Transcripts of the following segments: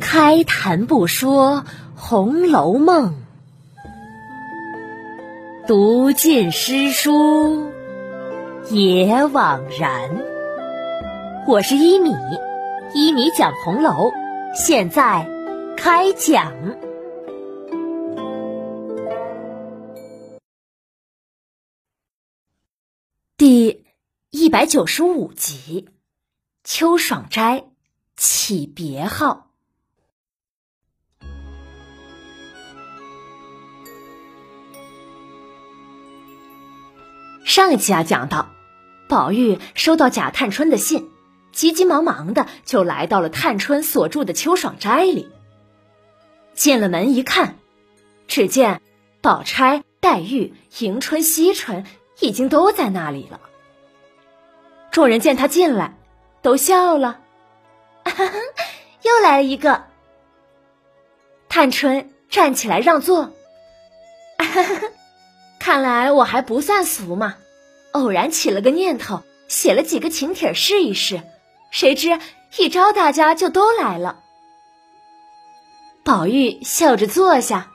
开谈不说《红楼梦》，读尽诗书也枉然。我是一米，一米讲红楼，现在开讲第一百九十五集。秋爽斋起别号。上一集啊，讲到宝玉收到贾探春的信，急急忙忙的就来到了探春所住的秋爽斋里。进了门一看，只见宝钗、黛玉、迎春、惜春已经都在那里了。众人见他进来。都笑了，哈 哈又来了一个。探春站起来让座，看来我还不算俗嘛。偶然起了个念头，写了几个请帖试一试，谁知一招大家就都来了。宝玉笑着坐下，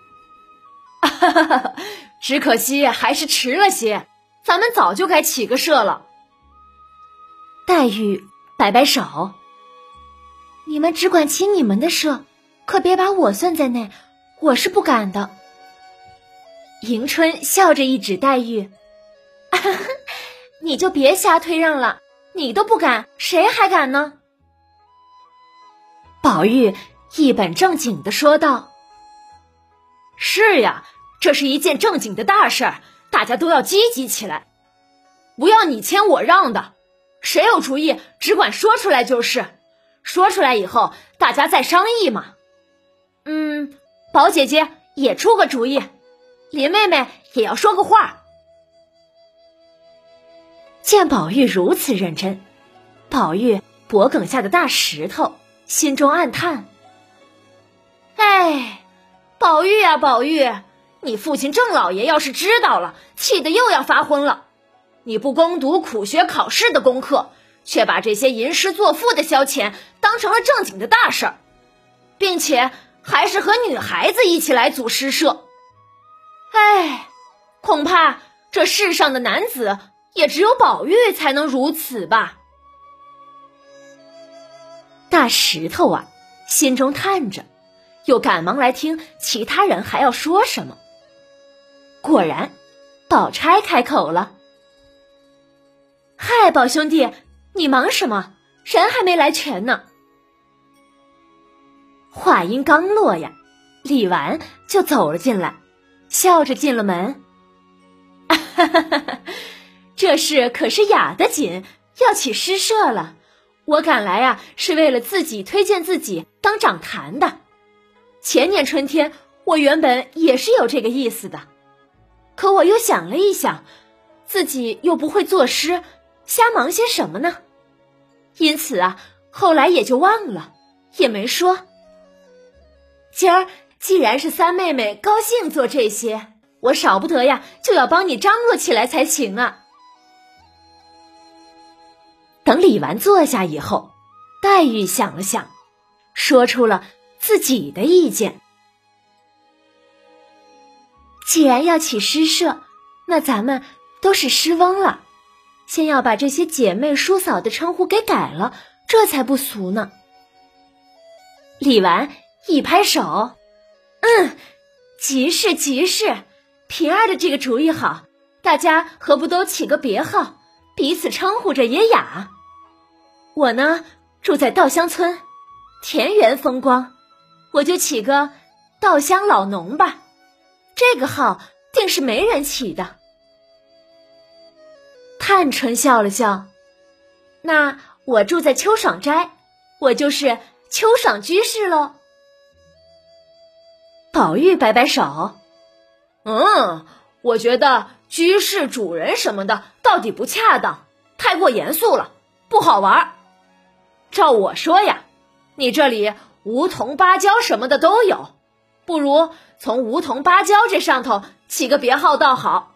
只可惜还是迟了些，咱们早就该起个社了。黛玉。摆摆手，你们只管起你们的社，可别把我算在内，我是不敢的。迎春笑着一指黛玉：“ 你就别瞎推让了，你都不敢，谁还敢呢？”宝玉一本正经的说道：“是呀，这是一件正经的大事儿，大家都要积极起来，不要你谦我让的。”谁有主意，只管说出来就是。说出来以后，大家再商议嘛。嗯，宝姐姐也出个主意，林妹妹也要说个话。见宝玉如此认真，宝玉脖梗下的大石头心中暗叹：“哎，宝玉呀，宝玉，你父亲郑老爷要是知道了，气得又要发昏了。”你不攻读苦学考试的功课，却把这些吟诗作赋的消遣当成了正经的大事儿，并且还是和女孩子一起来组诗社。哎，恐怕这世上的男子也只有宝玉才能如此吧。大石头啊，心中叹着，又赶忙来听其他人还要说什么。果然，宝钗开口了。嗨，宝兄弟，你忙什么？人还没来全呢。话音刚落呀，李纨就走了进来，笑着进了门。哈哈哈！这事可是雅的紧，要起诗社了。我赶来啊，是为了自己推荐自己当掌坛的。前年春天，我原本也是有这个意思的，可我又想了一想，自己又不会作诗。瞎忙些什么呢？因此啊，后来也就忘了，也没说。今儿既然是三妹妹高兴做这些，我少不得呀，就要帮你张罗起来才行啊。等李纨坐下以后，黛玉想了想，说出了自己的意见。既然要起诗社，那咱们都是诗翁了。先要把这些姐妹叔嫂的称呼给改了，这才不俗呢。李纨一拍手，嗯，极是极是，平儿的这个主意好，大家何不都起个别号，彼此称呼着也雅。我呢住在稻香村，田园风光，我就起个稻香老农吧，这个号定是没人起的。探春笑了笑，那我住在秋爽斋，我就是秋爽居士喽。宝玉摆摆手，嗯，我觉得居士主人什么的到底不恰当，太过严肃了，不好玩。照我说呀，你这里梧桐芭蕉什么的都有，不如从梧桐芭蕉这上头起个别号倒好。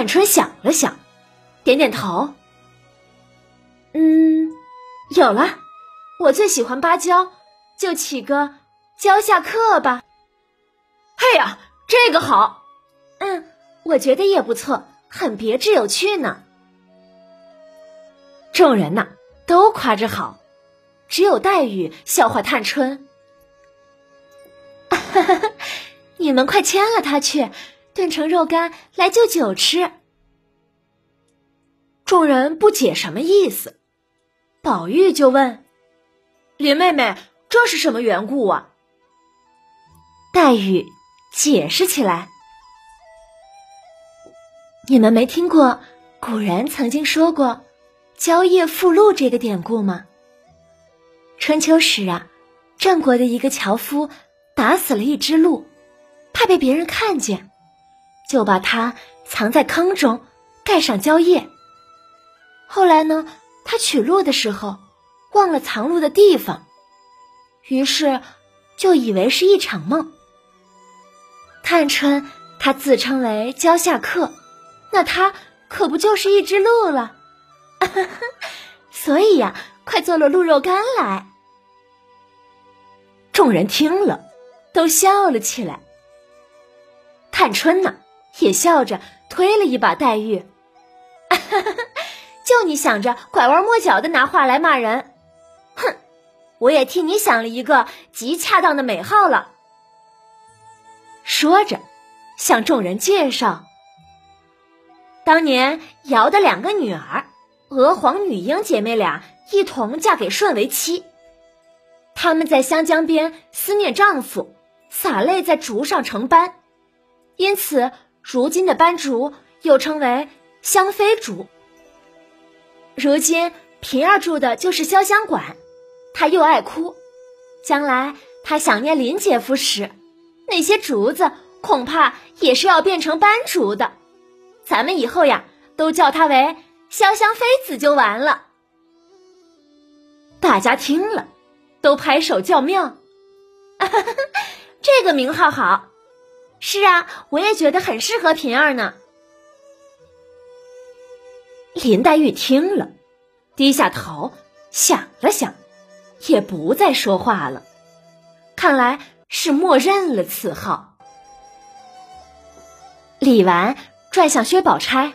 探春想了想，点点头。嗯，有了，我最喜欢芭蕉，就起个蕉下客吧。嘿呀，这个好。嗯，我觉得也不错，很别致有趣呢。众人呐都夸着好，只有黛玉笑话探春。哈哈，你们快牵了他去，炖成肉干来就酒吃。众人不解什么意思，宝玉就问：“林妹妹，这是什么缘故啊？”黛玉解释起来：“你们没听过古人曾经说过‘蕉叶附鹿’这个典故吗？春秋时啊，郑国的一个樵夫打死了一只鹿，怕被别人看见，就把它藏在坑中，盖上蕉叶。”后来呢，他取鹿的时候忘了藏鹿的地方，于是就以为是一场梦。探春他自称为蕉下客，那他可不就是一只鹿了？所以呀，快做了鹿肉干来。众人听了，都笑了起来。探春呢，也笑着推了一把黛玉。就你想着拐弯抹角的拿话来骂人，哼！我也替你想了一个极恰当的美号了。说着，向众人介绍：当年尧的两个女儿娥皇、女英姐妹俩一同嫁给舜为妻，她们在湘江边思念丈夫，洒泪在竹上成斑，因此如今的斑竹又称为香妃竹。如今平儿住的就是潇湘馆，她又爱哭，将来她想念林姐夫时，那些竹子恐怕也是要变成斑竹的。咱们以后呀，都叫她为潇湘妃子就完了。大家听了，都拍手叫妙，这个名号好。是啊，我也觉得很适合平儿呢。林黛玉听了，低下头想了想，也不再说话了。看来是默认了此号。李纨转向薛宝钗：“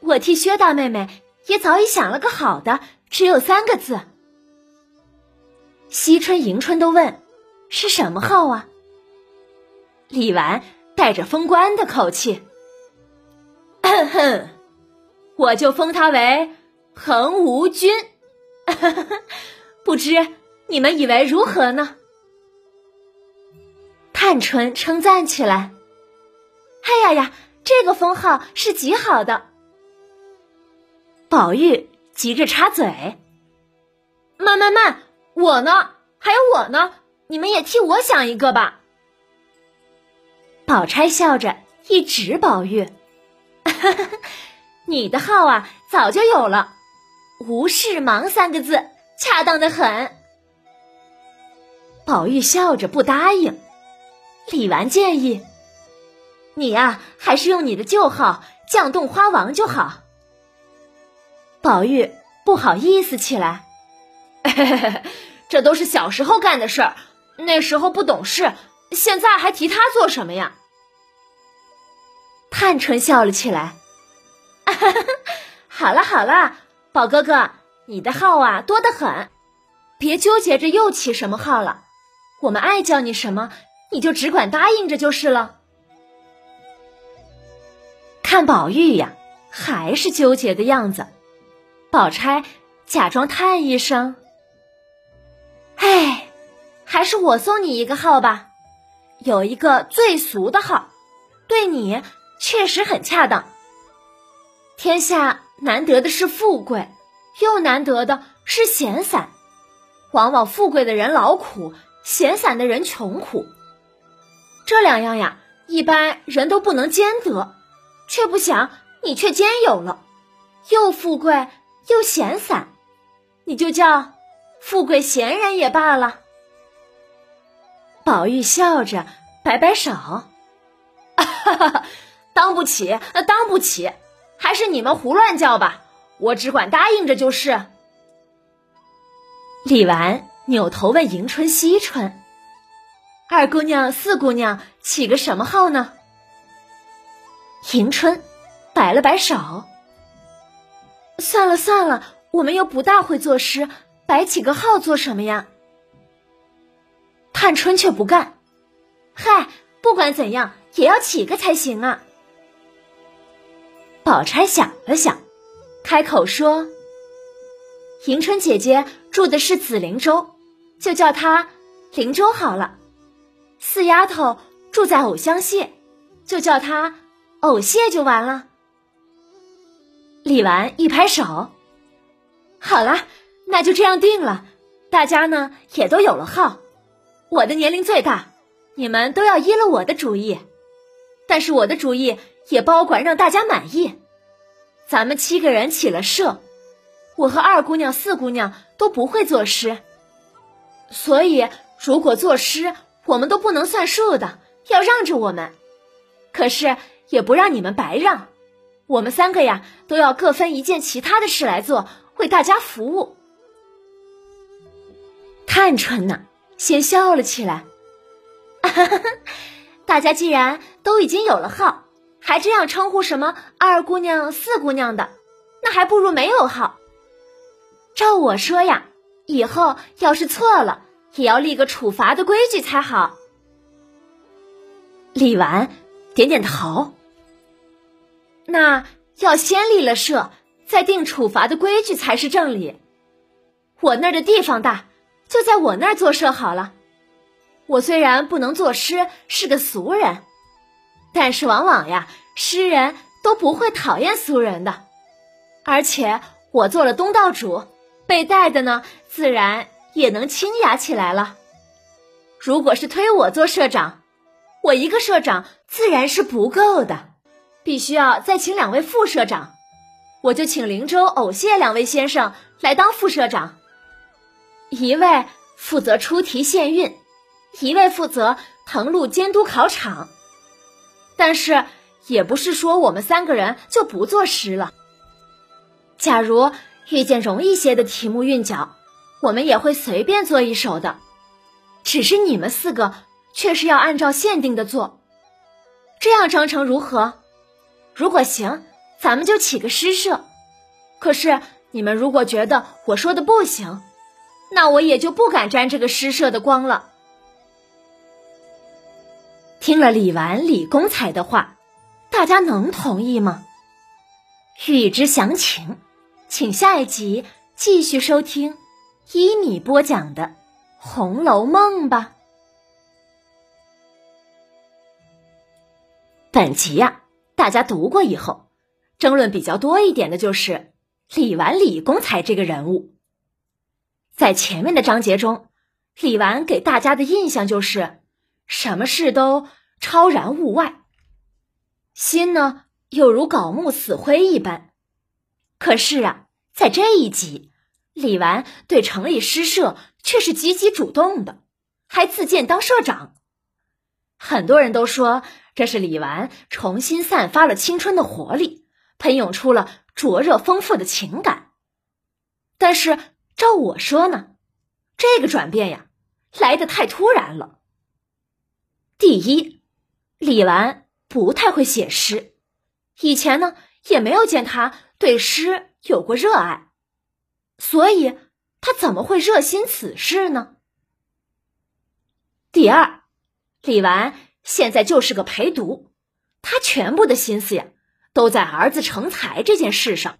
我替薛大妹妹也早已想了个好的，只有三个字。”惜春、迎春都问：“是什么号啊？”李纨带着封官的口气：“哼哼。”我就封他为恒无君，不知你们以为如何呢？探春称赞起来：“哎呀呀，这个封号是极好的。”宝玉急着插嘴：“慢慢慢，我呢？还有我呢？你们也替我想一个吧。”宝钗笑着一指宝玉。你的号啊，早就有了，“无事忙”三个字，恰当的很。宝玉笑着不答应。李纨建议：“你呀，还是用你的旧号‘绛洞花王’就好。”宝玉不好意思起来：“ 这都是小时候干的事儿，那时候不懂事，现在还提他做什么呀？”探春笑了起来。好了好了，宝哥哥，你的号啊多得很，别纠结着又起什么号了。我们爱叫你什么，你就只管答应着就是了。看宝玉呀，还是纠结的样子。宝钗假装叹一声：“哎，还是我送你一个号吧，有一个最俗的号，对你确实很恰当。”天下难得的是富贵，又难得的是闲散。往往富贵的人劳苦，闲散的人穷苦。这两样呀，一般人都不能兼得，却不想你却兼有了，又富贵又闲散，你就叫富贵闲人也罢了。宝玉笑着摆摆手，哈哈，当不起，当不起。还是你们胡乱叫吧，我只管答应着就是。李纨扭头问迎春、惜春：“二姑娘、四姑娘起个什么号呢？”迎春摆了摆手：“算了算了，我们又不大会作诗，摆起个号做什么呀？”探春却不干：“嗨，不管怎样，也要起个才行啊！”宝钗想了想，开口说。迎春姐姐住的是紫菱洲，就叫她灵洲好了。四丫头住在藕香榭，就叫她藕榭就完了。李纨一拍手，好了，那就这样定了。大家呢也都有了号，我的年龄最大，你们都要依了我的主意。但是我的主意也包管让大家满意。咱们七个人起了社。我和二姑娘、四姑娘都不会作诗，所以如果作诗，我们都不能算数的，要让着我们。可是也不让你们白让，我们三个呀，都要各分一件其他的事来做，为大家服务。探春呢，先笑了起来。大家既然都已经有了号，还这样称呼什么二姑娘、四姑娘的，那还不如没有号。照我说呀，以后要是错了，也要立个处罚的规矩才好。立完，点点头。那要先立了社，再定处罚的规矩才是正理。我那儿的地方大，就在我那儿做社好了。我虽然不能作诗，是个俗人，但是往往呀，诗人都不会讨厌俗人的。而且我做了东道主。被带的呢，自然也能清雅起来了。如果是推我做社长，我一个社长自然是不够的，必须要再请两位副社长。我就请灵州、藕谢两位先生来当副社长，一位负责出题献韵，一位负责誊录监督考场。但是也不是说我们三个人就不作诗了。假如。遇见容易些的题目韵脚，我们也会随便做一首的。只是你们四个却是要按照限定的做，这样章程如何？如果行，咱们就起个诗社。可是你们如果觉得我说的不行，那我也就不敢沾这个诗社的光了。听了李纨、李公才的话，大家能同意吗？欲知详情。请下一集继续收听依米播讲的《红楼梦》吧。本集呀，大家读过以后，争论比较多一点的就是李纨、李公才这个人物。在前面的章节中，李纨给大家的印象就是什么事都超然物外，心呢又如槁木死灰一般。可是啊。在这一集，李纨对城里诗社却是积极主动的，还自荐当社长。很多人都说这是李纨重新散发了青春的活力，喷涌出了灼热丰富的情感。但是照我说呢，这个转变呀，来的太突然了。第一，李纨不太会写诗，以前呢也没有见他对诗。有过热爱，所以他怎么会热心此事呢？第二，李纨现在就是个陪读，他全部的心思呀都在儿子成才这件事上。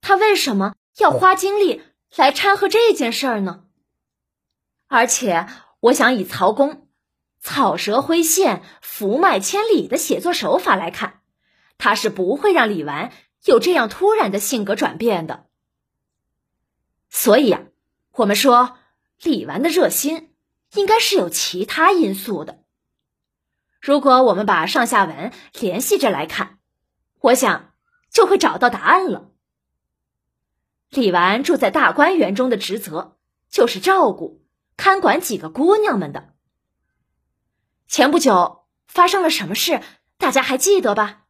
他为什么要花精力来掺和这件事儿呢？而且，我想以曹公草蛇灰线、伏脉千里的写作手法来看，他是不会让李纨。有这样突然的性格转变的，所以呀，我们说李纨的热心应该是有其他因素的。如果我们把上下文联系着来看，我想就会找到答案了。李纨住在大观园中的职责就是照顾、看管几个姑娘们的。前不久发生了什么事，大家还记得吧？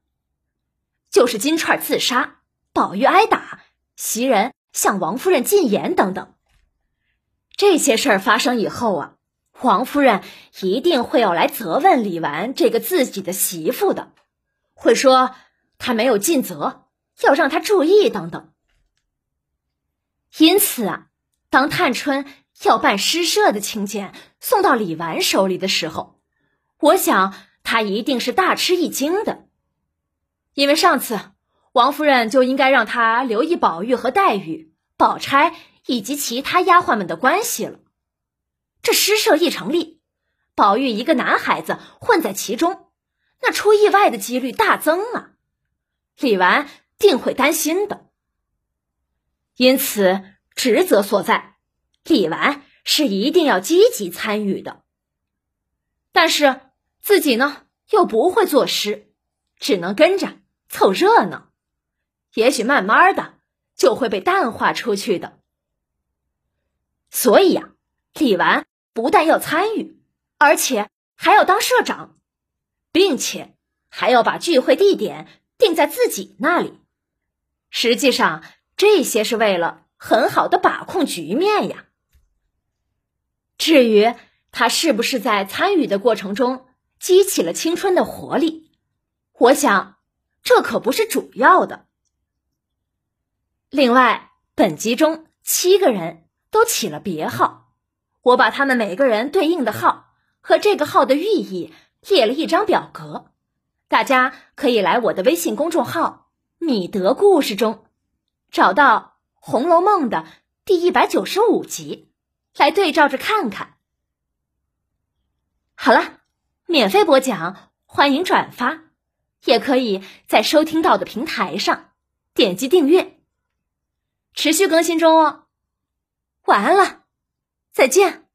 就是金钏自杀，宝玉挨打，袭人向王夫人进言等等，这些事儿发生以后啊，王夫人一定会要来责问李纨这个自己的媳妇的，会说她没有尽责，要让她注意等等。因此啊，当探春要办诗社的请柬送到李纨手里的时候，我想她一定是大吃一惊的，因为上次王夫人就应该让她留意宝玉和黛玉、宝钗以及其他丫鬟们的关系了。这诗社一成立，宝玉一个男孩子混在其中，那出意外的几率大增啊！李纨定会担心的。因此，职责所在，李纨是一定要积极参与的。但是自己呢，又不会作诗，只能跟着凑热闹。也许慢慢的就会被淡化出去的。所以呀，李纨不但要参与，而且还要当社长，并且还要把聚会地点定在自己那里。实际上。这些是为了很好的把控局面呀。至于他是不是在参与的过程中激起了青春的活力，我想这可不是主要的。另外，本集中七个人都起了别号，我把他们每个人对应的号和这个号的寓意列了一张表格，大家可以来我的微信公众号“米德故事”中。找到《红楼梦》的第一百九十五集，来对照着看看。好了，免费播讲，欢迎转发，也可以在收听到的平台上点击订阅，持续更新中哦。晚安了，再见。